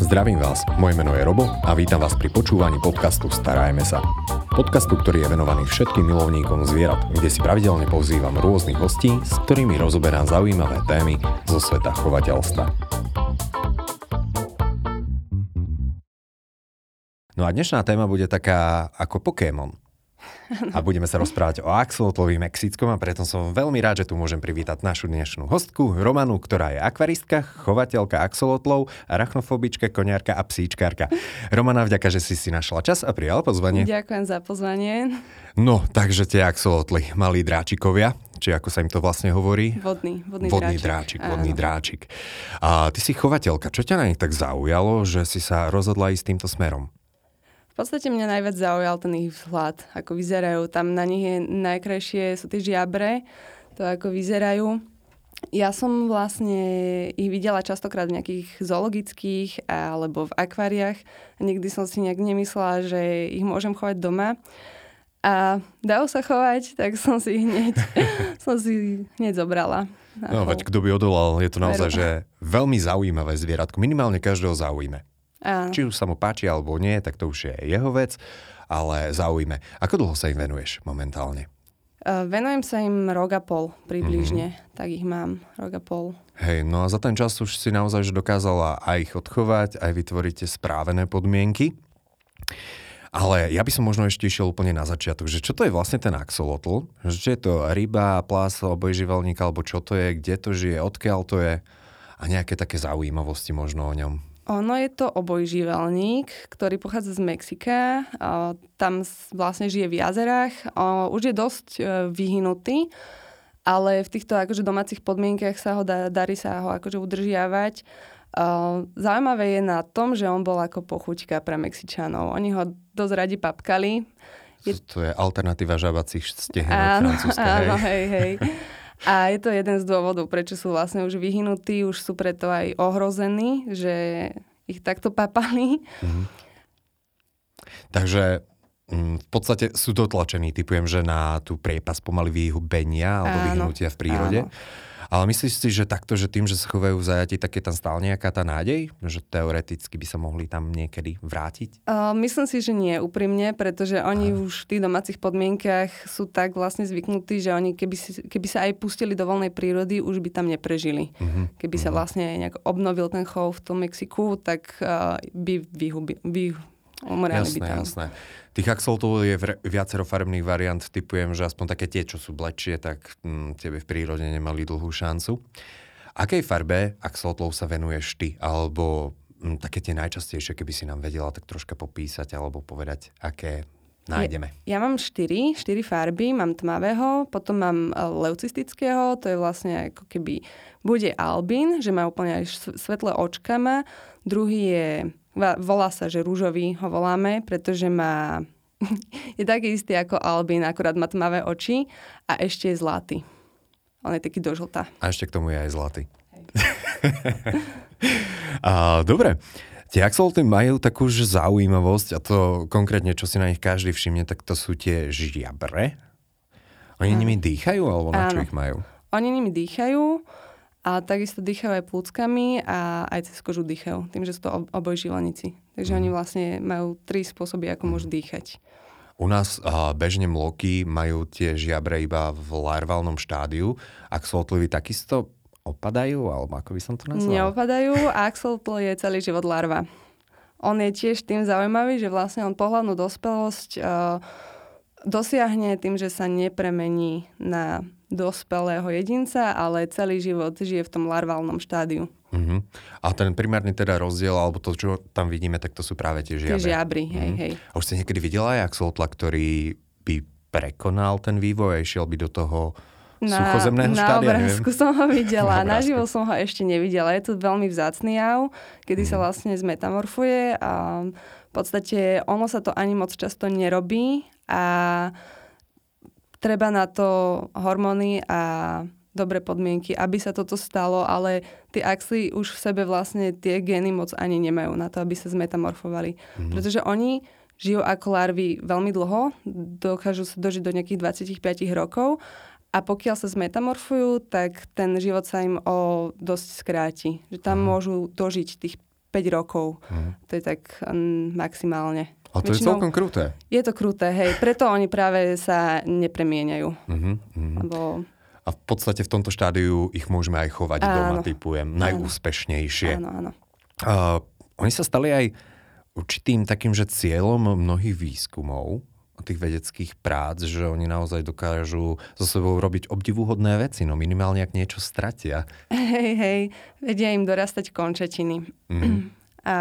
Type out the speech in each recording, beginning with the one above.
Zdravím vás, moje meno je Robo a vítam vás pri počúvaní podcastu Starajme sa. Podcastu, ktorý je venovaný všetkým milovníkom zvierat, kde si pravidelne pozývam rôznych hostí, s ktorými rozoberám zaujímavé témy zo sveta chovateľstva. No a dnešná téma bude taká ako Pokémon a budeme sa rozprávať o axolotlovi mexickom a preto som veľmi rád, že tu môžem privítať našu dnešnú hostku Romanu, ktorá je akvaristka, chovateľka axolotlov, arachnofobička, koniarka a psíčkárka. Romana, vďaka, že si si našla čas a prijal pozvanie. Ďakujem za pozvanie. No, takže tie axolotly, malí dráčikovia, či ako sa im to vlastne hovorí? Vodný, vodný, vodný dráčik. dráčik. Vodný dráčik. A ty si chovateľka. Čo ťa na nich tak zaujalo, že si sa rozhodla ísť týmto smerom? V podstate mňa najviac zaujal ten ich vzhľad, ako vyzerajú. Tam na nich je najkrajšie sú tie žiabre, to ako vyzerajú. Ja som vlastne ich videla častokrát v nejakých zoologických alebo v akváriách. Nikdy som si nejak nemyslela, že ich môžem chovať doma. A dajú sa chovať, tak som si hneď, som si hneď zobrala. No, veď kto by odolal, je to naozaj, že veľmi zaujímavé zvieratko. Minimálne každého zaujíme. Áno. Či už sa mu páči alebo nie, tak to už je jeho vec, ale zaujíme. Ako dlho sa im venuješ momentálne? Venujem sa im rok a pol približne, mm-hmm. tak ich mám rok a pol. Hej, no a za ten čas už si naozaj dokázala aj ich odchovať, aj vytvoriť správené podmienky. Ale ja by som možno ešte išiel úplne na začiatok, že čo to je vlastne ten axolotl? Že je to ryba, plás, obojživelník, alebo čo to je, kde to žije, odkiaľ to je a nejaké také zaujímavosti možno o ňom. Ono je to obojživelník, ktorý pochádza z Mexika. Tam vlastne žije v jazerách. Už je dosť e, vyhnutý, ale v týchto akože domácich podmienkach sa ho dá, darí sa ho akože udržiavať. Zaujímavé je na tom, že on bol ako pochuťka pre Mexičanov. Oni ho dosť radi papkali. Je... To je alternatíva žabacích stehenok francúzska. Áno, hej, hej. A je to jeden z dôvodov, prečo sú vlastne už vyhnutí, už sú preto aj ohrození, že ich takto papali. Mm-hmm. Takže mm, v podstate sú dotlačení, typujem, že na tú priepas pomaly vyhubenia alebo vyhnutia v prírode. Áno. Ale myslíš si, že takto, že tým, že sa chovajú v zajati, tak je tam stále nejaká tá nádej? Že teoreticky by sa mohli tam niekedy vrátiť? Uh, myslím si, že nie, úprimne, pretože oni uh. už v tých domácich podmienkach sú tak vlastne zvyknutí, že oni keby, si, keby sa aj pustili do voľnej prírody, už by tam neprežili. Uh-huh. Keby uh-huh. sa mhm. vlastne nejak obnovil ten chov v tom Mexiku, tak uh, by vyhubi, vy, jasné, by tam. jasné. Tých axolotov je viacero farebných variant. Typujem, že aspoň také tie, čo sú blečie, tak hm, tebe v prírode nemali dlhú šancu. Akej farbe axolotov sa venuješ ty? Alebo hm, také tie najčastejšie, keby si nám vedela tak troška popísať alebo povedať, aké nájdeme? Ja, ja mám štyri, štyri farby. Mám tmavého, potom mám e, leucistického, to je vlastne ako keby bude albín, že má úplne aj svetlé očkama. Druhý je Volá sa, že rúžový ho voláme, pretože má... je taký istý ako Albín, akurát má tmavé oči a ešte je zlatý. On je taký dožltá. A ešte k tomu je aj zlatý. a, dobre. Tie axoloty majú takú už zaujímavosť a to konkrétne, čo si na nich každý všimne, tak to sú tie žiabre. Oni nimi dýchajú alebo na čo ich majú? Oni nimi dýchajú a takisto dýchajú aj plúckami a aj cez kožu dýchajú, tým, že sú to obojživelníci. Takže mm. oni vlastne majú tri spôsoby, ako mm. môžu dýchať. U nás a, bežne mloky majú tie žiabre iba v larválnom štádiu. Axolotlovi takisto opadajú, alebo ako by som to nazval? Neopadajú a axolotl je celý život larva. On je tiež tým zaujímavý, že vlastne on pohľadnú dospelosť uh, dosiahne tým, že sa nepremení na dospelého jedinca, ale celý život žije v tom larválnom štádiu. Uh-huh. A ten primárny teda rozdiel, alebo to, čo tam vidíme, tak to sú práve tie žiabry. Tie žiabry, uh-huh. hej, hej. A už ste niekedy videla aj axolotla, ktorý by prekonal ten vývoj a išiel by do toho na, suchozemného na štádia? Na obrázku som ho videla, na naživo som ho ešte nevidela. Je to veľmi vzácný jav, kedy uh-huh. sa mhm. vlastne zmetamorfuje a v podstate ono sa to ani moc často nerobí a treba na to hormóny a dobré podmienky, aby sa toto stalo, ale tie axly už v sebe vlastne tie gény moc ani nemajú na to, aby sa zmetamorfovali. Mm-hmm. Pretože oni žijú ako larvy veľmi dlho, dokážu sa dožiť do nejakých 25 rokov a pokiaľ sa zmetamorfujú, tak ten život sa im o dosť skráti. Že tam mm-hmm. môžu dožiť tých 5 rokov. Mm. To je tak um, maximálne. A to Väčšinou, je celkom kruté. Je to kruté, hej. Preto oni práve sa nepremieňajú. Uh-huh, uh-huh. Lebo... A v podstate v tomto štádiu ich môžeme aj chovať áno. doma, typujem, najúspešnejšie. Áno, áno. Uh, oni sa stali aj určitým takým, že cieľom mnohých výskumov, tých vedeckých prác, že oni naozaj dokážu so sebou robiť obdivuhodné veci, no minimálne ak niečo stratia. Hej, hej, vedia im dorastať končetiny. Mm. A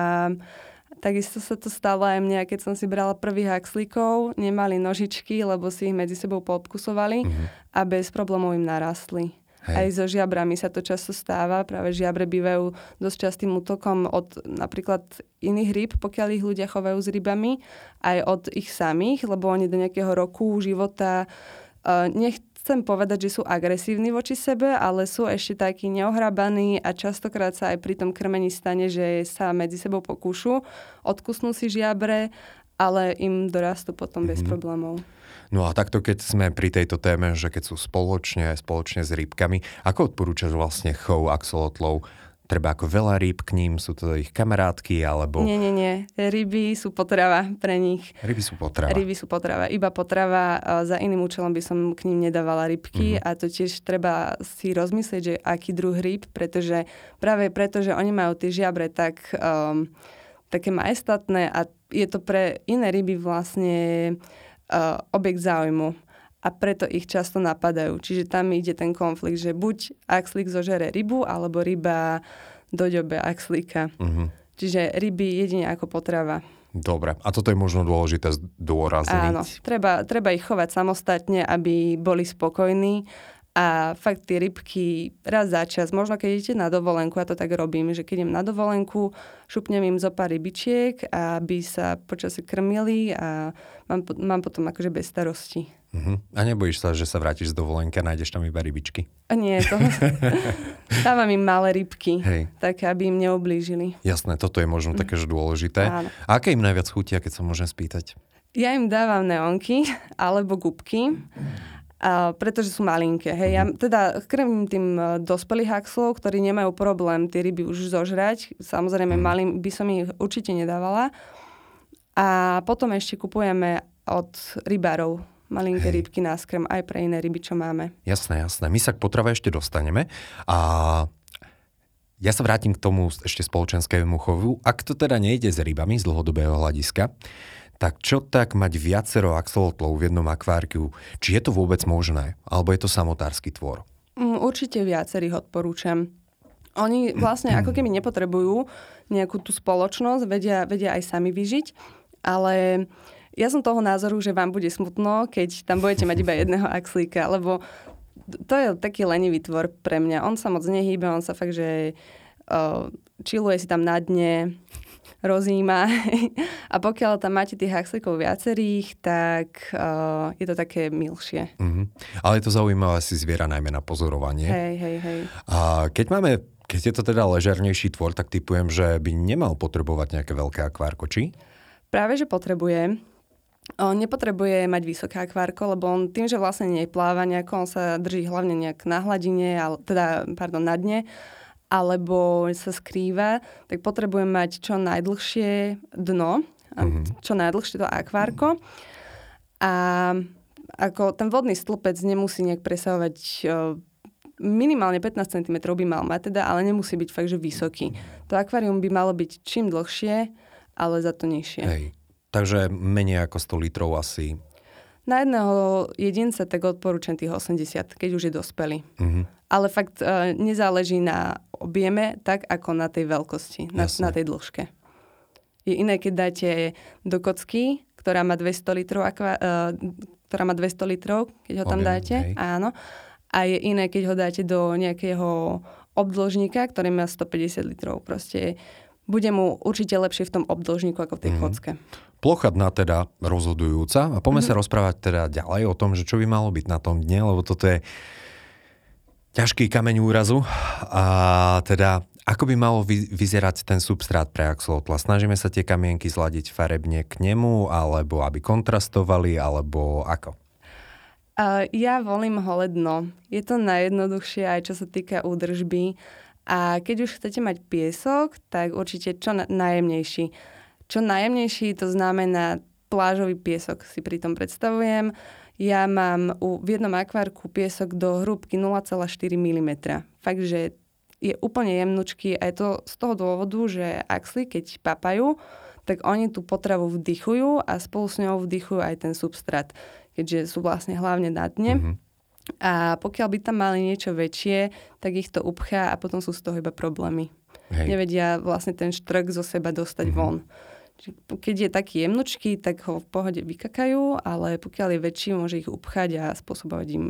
Takisto sa to stalo aj mne, keď som si brala prvých haxlíkov, nemali nožičky, lebo si ich medzi sebou podkusovali uh-huh. a bez problémov im narastli. Hej. Aj so žiabrami sa to často stáva. Práve žiabre bývajú dosť častým útokom od napríklad iných rýb, pokiaľ ich ľudia chovajú s rybami, aj od ich samých, lebo oni do nejakého roku života uh, nech, nechcem povedať, že sú agresívni voči sebe, ale sú ešte takí neohrabaní a častokrát sa aj pri tom krmení stane, že sa medzi sebou pokúšu, odkusnú si žiabre, ale im dorastú potom mm-hmm. bez mhm. problémov. No a takto, keď sme pri tejto téme, že keď sú spoločne, spoločne s rybkami, ako odporúčaš vlastne chov axolotlov treba ako veľa rýb k ním, sú to ich kamarátky, alebo... Nie, nie, nie. Ryby sú potrava pre nich. Ryby sú potrava. Ryby sú potrava. Iba potrava. Za iným účelom by som k ním nedávala rybky uh-huh. a to tiež treba si rozmyslieť, že aký druh rýb, pretože práve preto, že oni majú tie žiabre tak um, také majestátne a je to pre iné ryby vlastne uh, objekt záujmu a preto ich často napadajú. Čiže tam ide ten konflikt, že buď axlík zožere rybu, alebo ryba doďobe axlíka. Uh-huh. Čiže ryby jedine ako potrava. Dobre, a toto je možno dôležité zdôrazniť. Áno, treba, treba ich chovať samostatne, aby boli spokojní a fakt tie rybky raz za čas, možno keď idete na dovolenku, ja to tak robím, že keď idem na dovolenku, šupnem im zo pár rybičiek, aby sa počasie krmili a mám, mám potom akože bez starosti. Uh-huh. A nebojíš sa, že sa vrátiš z dovolenky a nájdeš tam iba rybičky? A nie, to... Dávam im malé rybky, Hej. tak aby im neoblížili. Jasné, toto je možno také, že dôležité. Áno. A aké im najviac chutia, keď sa môžem spýtať? Ja im dávam neonky alebo gubky. A pretože sú malinké. Hej. Ja mhm. teda krmím tým e, dospelých haxlov, ktorí nemajú problém tie ryby už zožrať. Samozrejme, mm. malým by som ich určite nedávala. A potom ešte kupujeme od rybárov malinké Hej. rybky na skrm aj pre iné ryby, čo máme. Jasné, jasné. My sa k potrave ešte dostaneme. A ja sa vrátim k tomu ešte spoločenskému chovu. Ak to teda nejde s rybami z dlhodobého hľadiska, tak čo tak mať viacero axolotlov v jednom akvárku? Či je to vôbec možné? Alebo je to samotársky tvor? Mm, určite viacerých odporúčam. Oni vlastne ako keby nepotrebujú nejakú tú spoločnosť, vedia, vedia aj sami vyžiť, ale ja som toho názoru, že vám bude smutno, keď tam budete mať iba jedného axlíka, lebo to je taký lenivý tvor pre mňa. On sa moc nehýbe, on sa fakt, že uh, čiluje si tam na dne, rozíma. a pokiaľ tam máte tých haxlíkov viacerých, tak uh, je to také milšie. Mm-hmm. Ale je to zaujímavé si zviera najmä na pozorovanie. Hej, hej, hej. A keď máme keď je to teda ležernejší tvor, tak typujem, že by nemal potrebovať nejaké veľké akvárko, či? Práve, že potrebuje. On nepotrebuje mať vysoké akvárko, lebo on tým, že vlastne nepláva nejako, on sa drží hlavne nejak na hladine, ale, teda, pardon, na dne, alebo sa skrýva, tak potrebuje mať čo najdlhšie dno, mm-hmm. čo najdlhšie to akvárko. A ako ten vodný stĺpec nemusí nejak presahovať minimálne 15 cm by mal mať teda, ale nemusí byť fakt, že vysoký. To akvárium by malo byť čím dlhšie, ale za to nižšie. Hej. Takže menej ako 100 litrov asi. Na jedného jedinca tak odporúčam tých 80, keď už je dospelý. Uh-huh. Ale fakt uh, nezáleží na objeme tak, ako na tej veľkosti, na, na tej dĺžke. Je iné, keď dáte do kocky, ktorá má 200 litrov, akva, uh, ktorá má 200 litrov, keď ho tam Objem, dáte. Hej. Áno. A je iné, keď ho dáte do nejakého obdĺžnika, ktorý má 150 litrov. Proste bude mu určite lepšie v tom obdĺžniku ako v tej mm. kocke. Plocha dna teda rozhodujúca a poďme mm-hmm. sa rozprávať teda ďalej o tom, že čo by malo byť na tom dne, lebo toto je ťažký kameň úrazu a teda ako by malo vyzerať ten substrát pre axolotla? Snažíme sa tie kamienky zladiť farebne k nemu, alebo aby kontrastovali, alebo ako? Uh, ja volím holé dno. Je to najjednoduchšie aj čo sa týka údržby A keď už chcete mať piesok, tak určite čo na- najjemnejší. Čo najjemnejší to znamená plážový piesok, si pri tom predstavujem. Ja mám u, v jednom akvárku piesok do hrúbky 0,4 mm. Fakt, že je úplne jemnučký a je to z toho dôvodu, že axly, keď papajú, tak oni tú potravu vdychujú a spolu s ňou vdychujú aj ten substrát, keďže sú vlastne hlavne na dne. Mm-hmm. A pokiaľ by tam mali niečo väčšie, tak ich to upchá a potom sú z toho iba problémy. Hej. Nevedia vlastne ten štrk zo seba dostať mm-hmm. von. Keď je taký jemnučký, tak ho v pohode vykakajú, ale pokiaľ je väčší, môže ich upchať a spôsobovať im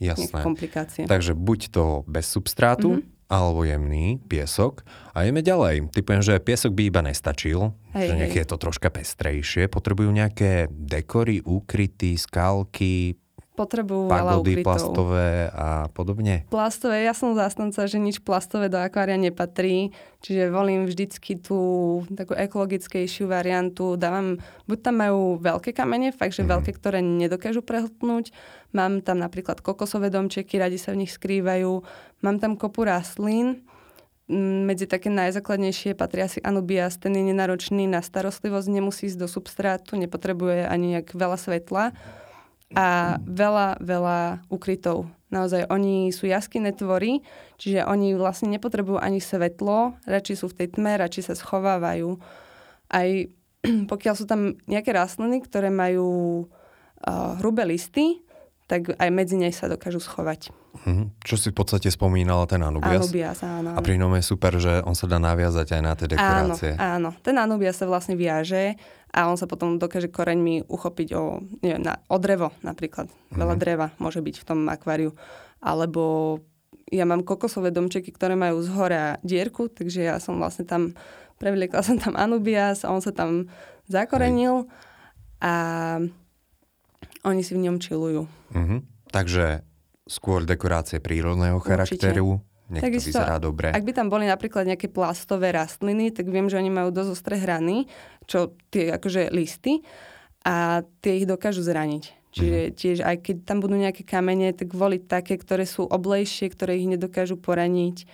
Jasné. komplikácie. Takže buď to bez substrátu, mm-hmm alebo jemný piesok. A ideme ďalej. Typujem, že piesok by iba nestačil, hej, že nech je to troška pestrejšie. Potrebujú nejaké dekory, úkryty, skalky, potrebujú veľa ukrytov. plastové a podobne? Plastové, ja som zástanca, že nič plastové do akvária nepatrí, čiže volím vždycky tú takú ekologickejšiu variantu. Dávam, buď tam majú veľké kamene, fakt, že mm. veľké, ktoré nedokážu prehltnúť. Mám tam napríklad kokosové domčeky, radi sa v nich skrývajú. Mám tam kopu rastlín, medzi také najzákladnejšie patria si anubias, ten je nenáročný na starostlivosť, nemusí ísť do substrátu, nepotrebuje ani nejak veľa svetla a veľa, veľa ukrytov. Naozaj, oni sú jaskyné tvory, čiže oni vlastne nepotrebujú ani svetlo, radšej sú v tej tme, radšej sa schovávajú. Aj pokiaľ sú tam nejaké rastliny, ktoré majú uh, hrubé listy, tak aj medzi nej sa dokážu schovať. Hm, čo si v podstate spomínala, ten Anubias. Anubias, áno. A pri ňom je super, že on sa dá naviazať aj na tie dekorácie. Áno, áno. Ten Anubias sa vlastne viaže a on sa potom dokáže koreňmi uchopiť o, neviem, na, o drevo napríklad. Mm-hmm. Veľa dreva môže byť v tom akváriu. Alebo ja mám kokosové domčeky, ktoré majú z hora dierku, takže ja som vlastne tam, prevliekla som tam Anubias a on sa tam zakorenil Hej. a oni si v ňom čilujú. Mm-hmm. Takže skôr dekorácie prírodného charakteru. Nech Takisto, to vyzerá dobre. Ak by tam boli napríklad nejaké plastové rastliny, tak viem, že oni majú dosť ostré hrany, čo tie akože listy a tie ich dokážu zraniť. Čiže mm. tiež aj keď tam budú nejaké kamene, tak voliť také, ktoré sú oblejšie, ktoré ich nedokážu poraniť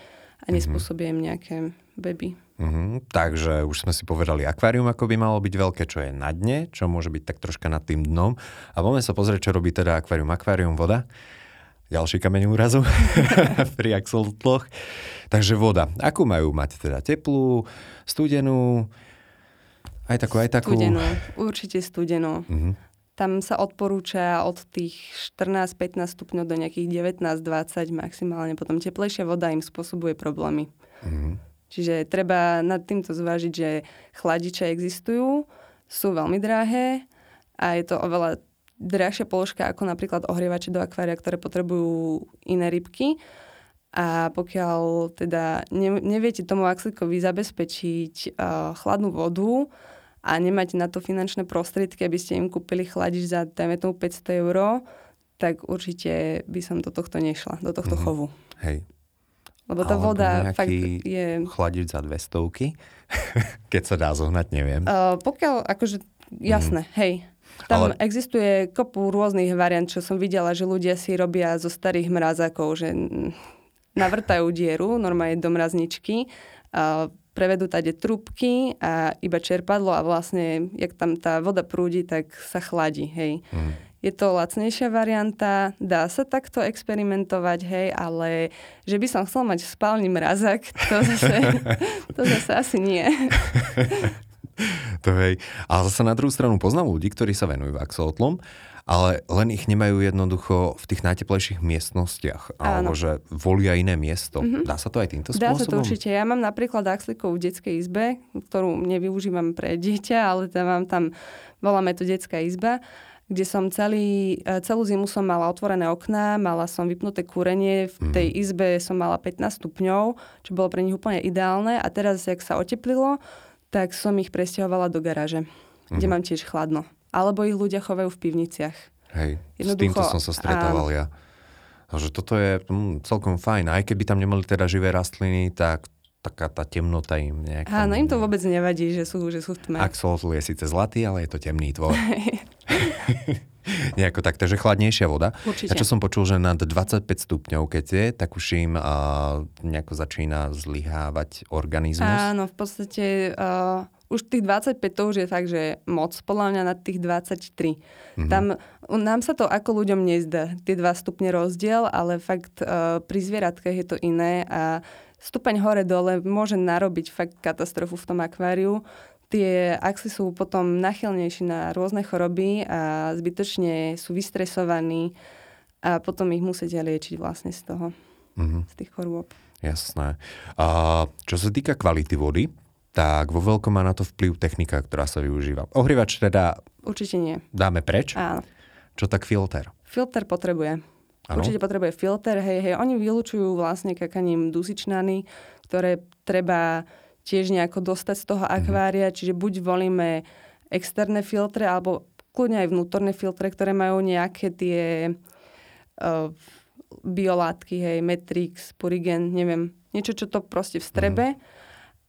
a mhm. nespôsobia im nejaké beby. Mm-hmm. Takže už sme si povedali akvárium, ako by malo byť veľké, čo je na dne, čo môže byť tak troška nad tým dnom. A poďme sa pozrieť, čo robí teda akvárium. Akvárium voda. Ďalší kameň úrazu pri axolotloch. Takže voda. Akú majú mať teda? Teplú, studenú, aj takú, aj takú? Studenú, určite studenú. Mm-hmm. Tam sa odporúča od tých 14-15 stupňov do nejakých 19-20 maximálne. Potom teplejšia voda im spôsobuje problémy. Mm-hmm. Čiže treba nad týmto zvážiť, že chladiče existujú, sú veľmi drahé a je to oveľa drahšia položka ako napríklad ohrievače do akvária, ktoré potrebujú iné rybky. A pokiaľ teda ne, neviete tomu axlikovi zabezpečiť uh, chladnú vodu a nemáte na to finančné prostriedky, aby ste im kúpili chladič za, dajme tomu 500 eur, tak určite by som do tohto nešla, do tohto mm-hmm. chovu. Hej. Lebo tá voda fakt je... chladiť za dve stovky, keď sa dá zohnať, neviem. Uh, pokiaľ, akože, jasné, mm. hej. Tam Ale... existuje kopu rôznych variant, čo som videla, že ľudia si robia zo starých mrazákov, že navrtajú dieru, normálne do mrazničky, uh, prevedú tade trubky a iba čerpadlo a vlastne, jak tam tá voda prúdi, tak sa chladí, hej. Mm. Je to lacnejšia varianta, dá sa takto experimentovať, hej, ale že by som chcel mať v spálni mrazak, to zase, to zase asi nie. to hej. Ale zase na druhú stranu poznám ľudí, ktorí sa venujú axolotlom, ale len ich nemajú jednoducho v tých najteplejších miestnostiach, Áno. alebo že volia iné miesto. Mm-hmm. Dá sa to aj týmto spôsobom? Dá sa to určite. Ja mám napríklad axlikov v detskej izbe, ktorú nevyužívam pre dieťa, ale tam mám tam, voláme to detská izba kde som celý, e, celú zimu som mala otvorené okná, mala som vypnuté kúrenie, v tej mm. izbe som mala 15 stupňov, čo bolo pre nich úplne ideálne a teraz, jak sa oteplilo, tak som ich presťahovala do garáže, mm. kde mhm. mám tiež chladno. Alebo ich ľudia chovajú v pivniciach. Hej, s týmto som sa stretával ja. Že toto je mm, celkom fajn. Aj keby tam nemali teda živé rastliny, tak taká tá temnota im nejak... Áno, im to vôbec nevadí, že sú, že sú v tme. Axolotl je síce zlatý, ale je to temný tvor. Nejako tak, takže chladnejšia voda. Určite. A čo som počul, že nad 25 stupňov, keď je, tak už im uh, nejako začína zlyhávať organizmus. Áno, v podstate uh, už tých 25 to už je fakt, že moc, podľa mňa na tých 23. Mm-hmm. Tam, nám sa to ako ľuďom nezdá, tie 2 stupne rozdiel, ale fakt uh, pri zvieratkách je to iné a stupeň hore-dole môže narobiť fakt katastrofu v tom akváriu. Tie axy sú potom nachylnejšie na rôzne choroby a zbytočne sú vystresovaní a potom ich musíte liečiť vlastne z toho, mm-hmm. z tých chorôb. Jasné. A čo sa týka kvality vody, tak vo veľkom má na to vplyv technika, ktorá sa využíva. Ohrievač teda... Určite nie. Dáme preč? Áno. Čo tak filter? Filter potrebuje. Ano? Určite potrebuje filter, hej, hej. Oni vylučujú vlastne kakaním dusičnany, ktoré treba tiež nejako dostať z toho mhm. akvária, čiže buď volíme externé filtre, alebo kľudne aj vnútorné filtre, ktoré majú nejaké tie uh, biolátky, hej, Matrix, Purigen, neviem, niečo, čo to proste vstrebe. Mm-hmm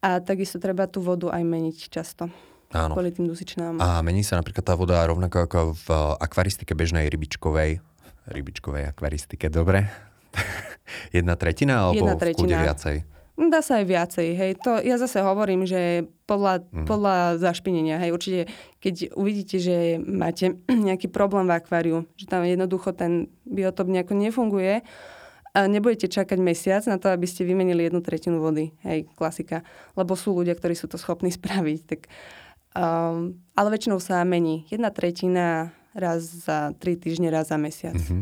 a takisto treba tú vodu aj meniť často. Áno. Kvôli tým dusičnám. A mení sa napríklad tá voda rovnako ako v akvaristike bežnej rybičkovej. Rybičkovej akvaristike, dobre? Jedna tretina alebo Jedna tretina. v kúde viacej? Dá sa aj viacej, hej. To, ja zase hovorím, že podľa, mm. podľa zašpinenia, hej. Určite, keď uvidíte, že máte nejaký problém v akváriu, že tam jednoducho ten biotop nejako nefunguje, a nebudete čakať mesiac na to, aby ste vymenili jednu tretinu vody. Hej, klasika. Lebo sú ľudia, ktorí sú to schopní spraviť. Tak, um, ale väčšinou sa mení. Jedna tretina raz za tri týždne, raz za mesiac. Mm-hmm.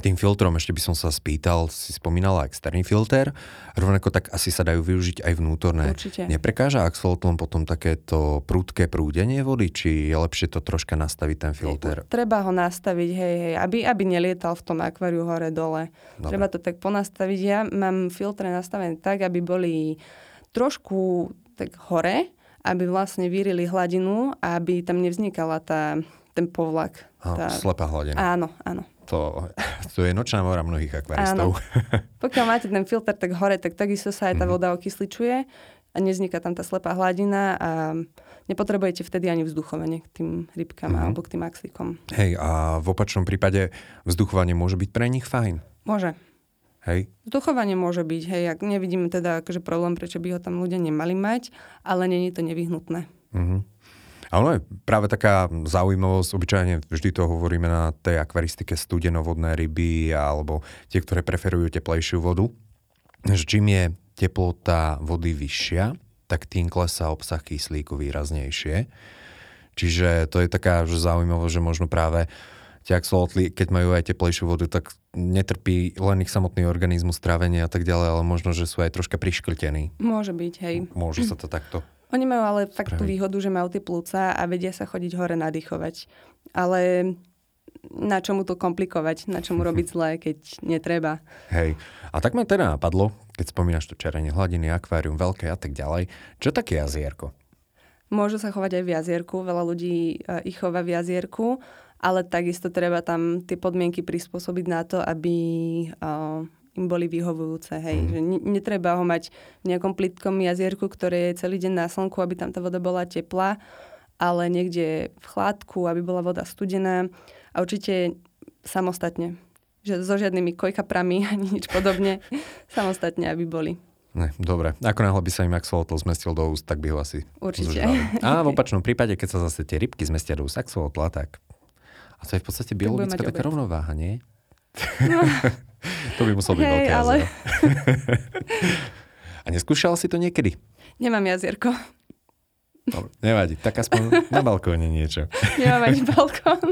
K tým filtrom ešte by som sa spýtal, si spomínala externý filter, rovnako tak asi sa dajú využiť aj vnútorné. Určite. Neprekáža axolotlom potom takéto prúdke prúdenie vody, či je lepšie to troška nastaviť ten filter? Treba ho nastaviť, hej, hej, aby, aby nelietal v tom akváriu hore-dole. Dobre. Treba to tak ponastaviť. Ja mám filtre nastavené tak, aby boli trošku tak hore, aby vlastne vyrili hladinu a aby tam nevznikala tá, ten povlak. Tá... Slepá hladina. Áno, áno to, to je nočná mora mnohých akvaristov. Pokiaľ máte ten filter tak hore, tak takisto sa aj tá mhm. voda okysličuje a nezniká tam tá slepá hladina a nepotrebujete vtedy ani vzduchovanie k tým rybkám mm-hmm. alebo k tým axlíkom. Hej, a v opačnom prípade vzduchovanie môže byť pre nich fajn? Môže. Hej. Vzduchovanie môže byť, hej, ak nevidíme teda akože problém, prečo by ho tam ľudia nemali mať, ale není to nevyhnutné. Mm-hmm. A ono je práve taká zaujímavosť, obyčajne vždy to hovoríme na tej akvaristike studenovodné ryby alebo tie, ktoré preferujú teplejšiu vodu, že čím je teplota vody vyššia, tak tým klesá obsah kyslíku výraznejšie. Čiže to je taká že zaujímavosť, že možno práve tie axolotly, keď majú aj teplejšiu vodu, tak netrpí len ich samotný organizmus, trávenie a tak ďalej, ale možno, že sú aj troška priškrtení. Môže byť, hej. Môže sa to takto oni majú ale fakt tú výhodu, že majú tie plúca a vedia sa chodiť hore nadýchovať. Ale na čomu to komplikovať, na čomu robiť zlé, keď netreba. Hej. A tak ma teda napadlo, keď spomínaš to čerenie hladiny, akvárium, veľké a tak ďalej. Čo také jazierko? Môžu sa chovať aj v jazierku, veľa ľudí e, ich chová v jazierku, ale takisto treba tam tie podmienky prispôsobiť na to, aby uh, im boli vyhovujúce. Hej. Mm. Že netreba ho mať v nejakom plitkom jazierku, ktoré je celý deň na slnku, aby tam tá voda bola teplá, ale niekde v chládku, aby bola voda studená a určite samostatne. Že so žiadnymi kojkaprami ani nič podobne. samostatne, aby boli. Ne, dobre. Ako náhle by sa im axolotl zmestil do úst, tak by ho asi Určite. A v opačnom prípade, keď sa zase tie rybky zmestia do úst axolotla, tak... A to je v podstate biologická taká rovnováha, nie? No. to by muselo byť hey, veľké ale... A neskúšal si to niekedy? Nemám jazierko. Dobre, nevadí, tak aspoň na balkóne niečo. Nemám ani balkón.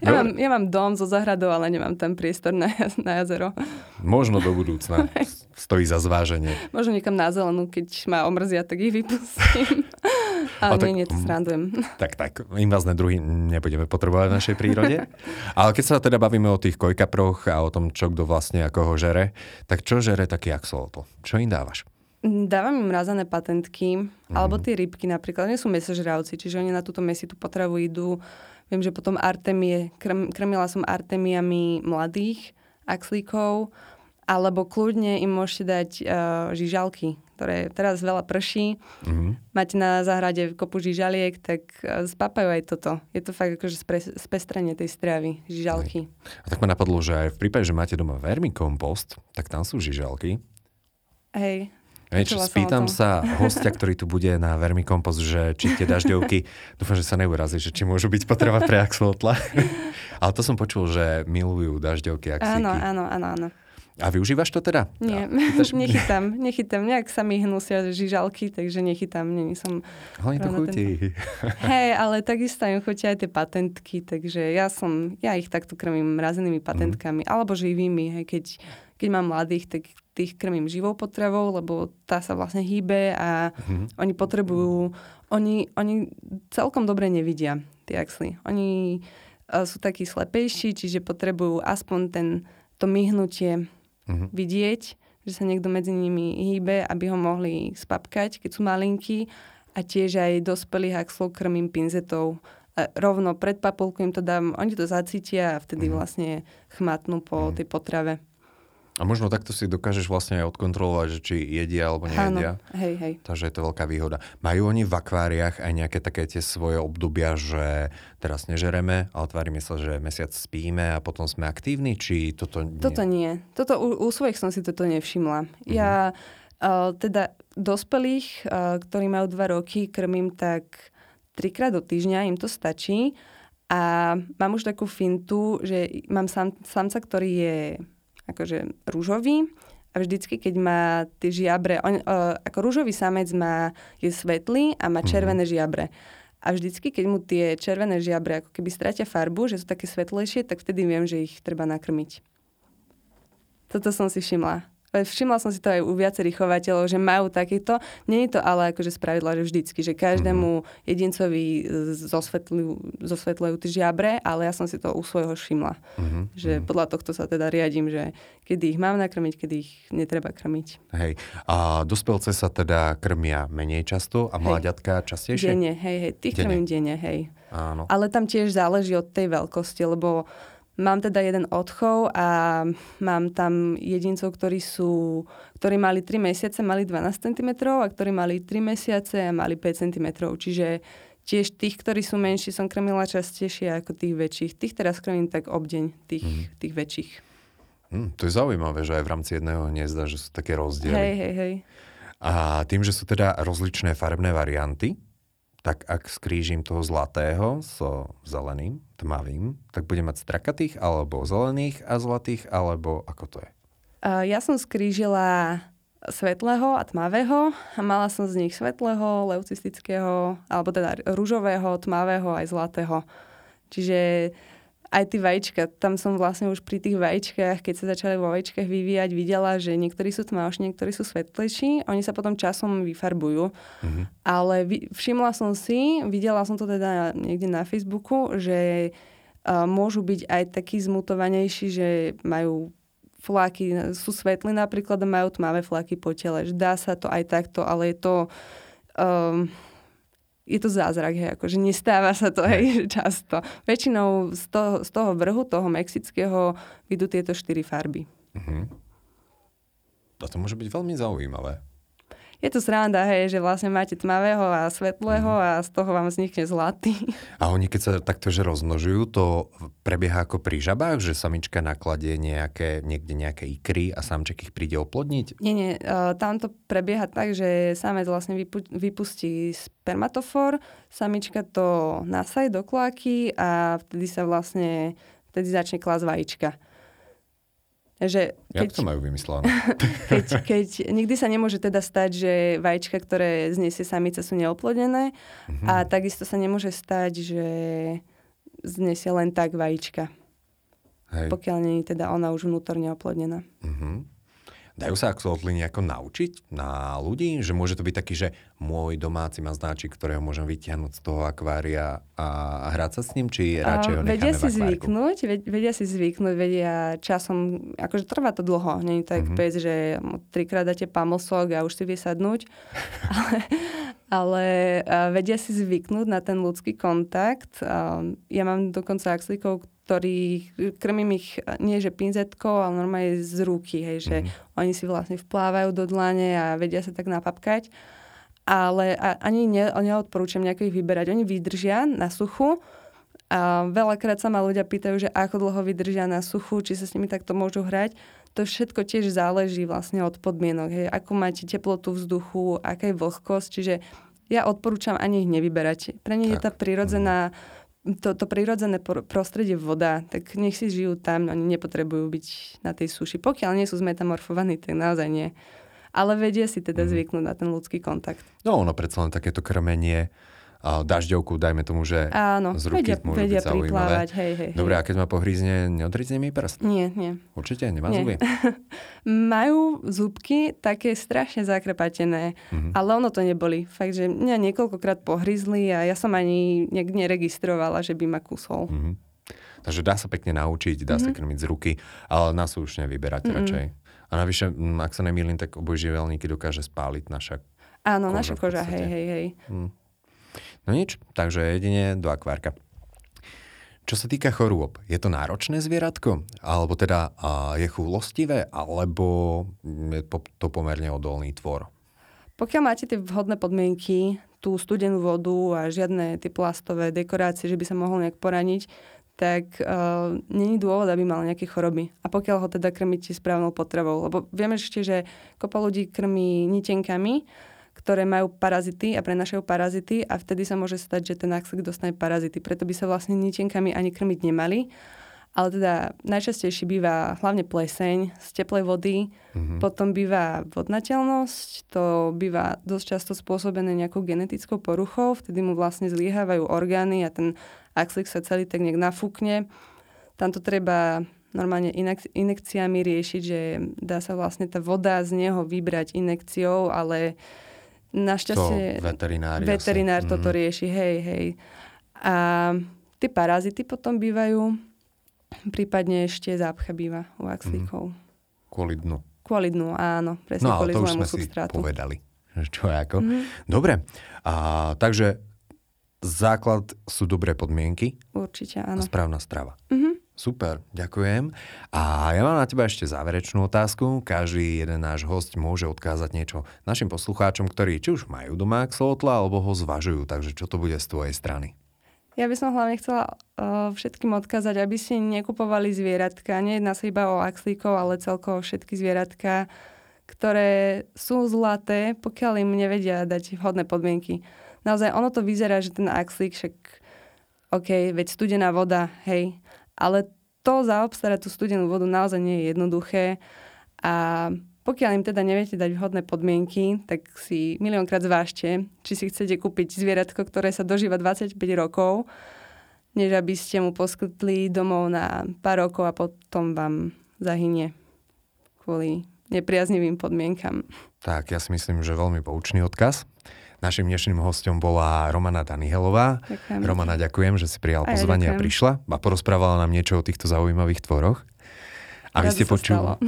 Ja mám, ja mám dom so zahradou, ale nemám tam priestor na, na jazero. Možno do budúcna. Stojí za zváženie. Možno niekam na zelenú, keď ma omrzia, tak ich vypustím. Ale tak, nie, nie, to srandujem. Tak, tak, invazné druhy nebudeme potrebovať v našej prírode. Ale keď sa teda bavíme o tých kojkaproch a o tom, čo kto vlastne ako ho žere, tak čo žere taký axolotl? Čo im dávaš? Dávam im mrazané patentky, mm. alebo tie rybky napríklad. Nie sú mesožravci, čiže oni na túto mesitú potravu idú. Viem, že potom artemie, krm, krmila som artemiami mladých axlíkov Alebo kľudne im môžete dať uh, žižalky, ktoré teraz veľa prší. Mm-hmm. Máte na záhrade kopu žižaliek, tak uh, spápajú aj toto. Je to fakt akože spre, spestrenie tej stravy, žižalky. A tak ma napadlo, že aj v prípade, že máte doma vermikompost, tak tam sú žižalky. Hej, Niečo, spýtam sa hostia, ktorý tu bude na vermikompost, že či tie dažďovky, dúfam, že sa neurazí, že či môžu byť potreba pre axolotla. Ale to som počul, že milujú dažďovky axíky. Áno, áno, áno, áno. A využívaš to teda? Nie, ja, nechytám, nechytám. Nejak sa mi hnusia žižalky, takže nechytám. Nie, som Hlavne to chutí. Hej, ale takisto im chutia aj tie patentky, takže ja som, ja ich takto krmím mrazenými mhm. patentkami, mm. alebo živými, hej, keď, keď mám mladých, tak tých krmím živou potravou, lebo tá sa vlastne hýbe a mm. oni potrebujú, oni, oni celkom dobre nevidia, tie axly. Oni uh, sú takí slepejší, čiže potrebujú aspoň ten, to myhnutie uh-huh. vidieť, že sa niekto medzi nimi hýbe, aby ho mohli spapkať, keď sú malinkí. A tiež aj dospelých axlov krmím pinzetou. A rovno pred papulku im to dám, oni to zacítia a vtedy uh-huh. vlastne chmatnú po uh-huh. tej potrave. A možno takto si dokážeš vlastne aj odkontrolovať, že či jedia alebo nejedia. Áno, hej, hej. Takže je to veľká výhoda. Majú oni v akváriách aj nejaké také tie svoje obdobia, že teraz nežereme, ale tvárime sa, že mesiac spíme a potom sme aktívni, či toto nie? Toto nie. Toto, u, u svojich som si toto nevšimla. Uh-huh. Ja uh, teda dospelých, uh, ktorí majú dva roky, krmím tak trikrát do týždňa, im to stačí. A mám už takú fintu, že mám sam, samca, ktorý je akože rúžový a vždycky, keď má tie žiabre, on, uh, ako rúžový samec má, je svetlý a má mhm. červené žiabre. A vždycky, keď mu tie červené žiabre ako keby stratia farbu, že sú také svetlejšie, tak vtedy viem, že ich treba nakrmiť. Toto som si všimla. Všimla som si to aj u viacerých chovateľov, že majú takýto. Je to ale akože spravidla, že vždycky, že každému mhm. jedincovi zosvetľujú, zosvetľujú tie žiabre, ale ja som si to u svojho všimla. Mm-hmm. Že mhm. podľa tohto sa teda riadím, že kedy ich mám nakrmiť, kedy ich netreba krmiť. Hej. A dospelce sa teda krmia menej často a mláďatka častejšie? Denne, hej, hej. Tých denne. krmím denne, hej. Áno. Ale tam tiež záleží od tej veľkosti, lebo Mám teda jeden odchov a mám tam jedincov, ktorí sú, ktorí mali 3 mesiace, mali 12 cm a ktorí mali 3 mesiace a mali 5 cm. Čiže tiež tých, ktorí sú menší, som krmila častejšie ako tých väčších. Tých teraz krmím tak obdeň, tých, mm. tých väčších. Mm, to je zaujímavé, že aj v rámci jedného hniezda, že sú také rozdiely. Hej, hej, hej. A tým, že sú teda rozličné farebné varianty, tak ak skrížim toho zlatého so zeleným, tmavým, tak budem mať strakatých, alebo zelených a zlatých, alebo ako to je? Ja som skrížila svetlého a tmavého mala som z nich svetlého, leucistického, alebo teda rúžového, tmavého aj zlatého. Čiže aj tie vajíčka, tam som vlastne už pri tých vajíčkach, keď sa začali vo vajíčkach vyvíjať, videla, že niektorí sú tmavší, niektorí sú svetlejší, oni sa potom časom vyfarbujú. Mm-hmm. Ale všimla som si, videla som to teda niekde na Facebooku, že uh, môžu byť aj takí zmutovanejší, že majú fláky, sú svetlí napríklad a majú tmavé fláky po tele. Dá sa to aj takto, ale je to... Um, je to zázrak, hej, akože nestáva sa to hej, často. Väčšinou z toho, z toho vrhu, toho mexického, vidú tieto štyri farby. Uh-huh. A to môže byť veľmi zaujímavé je to sranda, hej, že vlastne máte tmavého a svetlého mm. a z toho vám vznikne zlatý. A oni keď sa takto že rozmnožujú, to prebieha ako pri žabách, že samička nakladie nejaké, niekde nejaké ikry a samček ich príde oplodniť? Nie, nie, uh, tam to prebieha tak, že samec vlastne vypu- vypustí spermatofor, samička to nasaj do kláky a vtedy sa vlastne, vtedy začne klas vajíčka. Že keď, Jak to majú vymyslené? keď, keď, nikdy sa nemôže teda stať, že vajíčka, ktoré zniesie samica, sú neoplodené mm-hmm. a takisto sa nemôže stať, že znesie len tak vajíčka. Hej. Pokiaľ nie je teda ona už vnútorne oplodnená. Mm-hmm. Dajú sa axolotly nejako naučiť na ľudí? Že môže to byť taký, že môj domáci má znáčik, ktorého môžem vytiahnuť z toho akvária a hrať sa s ním? Či radšej ho Vedia si zvyknúť, vedia si zvyknúť, vedia časom, akože trvá to dlho, nie je tak mm-hmm. bez, že trikrát dáte pamosok a už si vie sadnúť, ale, ale vedia si zvyknúť na ten ľudský kontakt. Ja mám dokonca axlíkov, ktorí krmím ich nie že pinzetkou, ale normálne z ruky, hej, že mm-hmm. oni si vlastne vplávajú do dlane a vedia sa tak napapkať. Ale ani ne, neodporúčam nejako ich vyberať. Oni vydržia na suchu, a veľakrát sa ma ľudia pýtajú, že ako dlho vydržia na suchu, či sa s nimi takto môžu hrať. To všetko tiež záleží vlastne od podmienok. Hej. Ako máte teplotu vzduchu, aká je vlhkosť. Čiže ja odporúčam ani ich nevyberať. Pre nich tak. je tá prirodzená to, to prirodzené prostredie voda, tak nech si žijú tam, oni nepotrebujú byť na tej suši. Pokiaľ nie sú zmetamorfovaní, tak naozaj nie. Ale vedia si teda mm. zvyknúť na ten ľudský kontakt. No ono predsa len takéto krmenie dažďovku, dajme tomu, že Áno, z ruky vedia, môžu vedia byť priplávať, hej, hej, Dobre, a keď ma pohrízne, neodrizne mi prst? Nie, nie. Určite? Nemá nie. zuby? Majú zúbky také strašne zakrepatené, mm-hmm. ale ono to neboli. Fakt, že mňa niekoľkokrát pohryzli a ja som ani nejak neregistrovala, že by ma kusol. Mm-hmm. Takže dá sa pekne naučiť, dá mm-hmm. sa krmiť z ruky, ale nás už nevyberať mm-hmm. radšej. A navyše, ak sa nemýlim, tak obojživelníky dokáže spáliť naša Áno, koža naša koža, hej, hej, hej. Mm. No nič, takže jedine do akvárka. Čo sa týka chorôb, je to náročné zvieratko? Alebo teda a je chúlostivé? Alebo je to pomerne odolný tvor? Pokiaľ máte tie vhodné podmienky, tú studenú vodu a žiadne tie plastové dekorácie, že by sa mohol nejak poraniť, tak uh, není dôvod, aby mal nejaké choroby. A pokiaľ ho teda krmíte správnou potravou. Lebo vieme ešte, že kopa ľudí krmí nitenkami, ktoré majú parazity a prenašajú parazity a vtedy sa môže stať, že ten axlik dostane parazity. Preto by sa vlastne nitenkami ani krmiť nemali. Ale teda najčastejšie býva hlavne pleseň z teplej vody, mm-hmm. potom býva vodnateľnosť, to býva dosť často spôsobené nejakou genetickou poruchou, vtedy mu vlastne zliehávajú orgány a ten axlik sa celý tak nejak nafúkne. Tam to treba normálne inek- inekciami riešiť, že dá sa vlastne tá voda z neho vybrať inekciou, ale Našťastie to veterinár, veterinár asi. toto mm. rieši, hej, hej. A tie parazity potom bývajú, prípadne ešte zápcha býva u axlíkov. Mm. Kvôli dnu. Kvôli dnu, áno, presne no, kvôli to už sme substrátu. si povedali. Čo ako? Mm. Dobre, a, takže základ sú dobré podmienky. Určite, áno. A správna strava. Mm-hmm. Super, ďakujem. A ja mám na teba ešte záverečnú otázku. Každý jeden náš host môže odkázať niečo našim poslucháčom, ktorí či už majú doma axolotla, alebo ho zvažujú. Takže čo to bude z tvojej strany? Ja by som hlavne chcela uh, všetkým odkázať, aby si nekupovali zvieratka. Nejedná sa iba o axlíkov, ale celkovo všetky zvieratka, ktoré sú zlaté, pokiaľ im nevedia dať vhodné podmienky. Naozaj, ono to vyzerá, že ten axlík však OK, veď studená voda, hej, ale to zaobstarať tú studenú vodu naozaj nie je jednoduché a pokiaľ im teda neviete dať vhodné podmienky, tak si miliónkrát zvážte, či si chcete kúpiť zvieratko, ktoré sa dožíva 25 rokov, než aby ste mu poskytli domov na pár rokov a potom vám zahynie kvôli nepriaznivým podmienkam. Tak, ja si myslím, že veľmi poučný odkaz. Našim dnešným hostom bola Romana Danihelová. Ďakujem. Romana, ďakujem, že si prijal pozvanie a prišla a porozprávala nám niečo o týchto zaujímavých tvoroch. A vy ste počuli...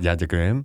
Ja ďakujem.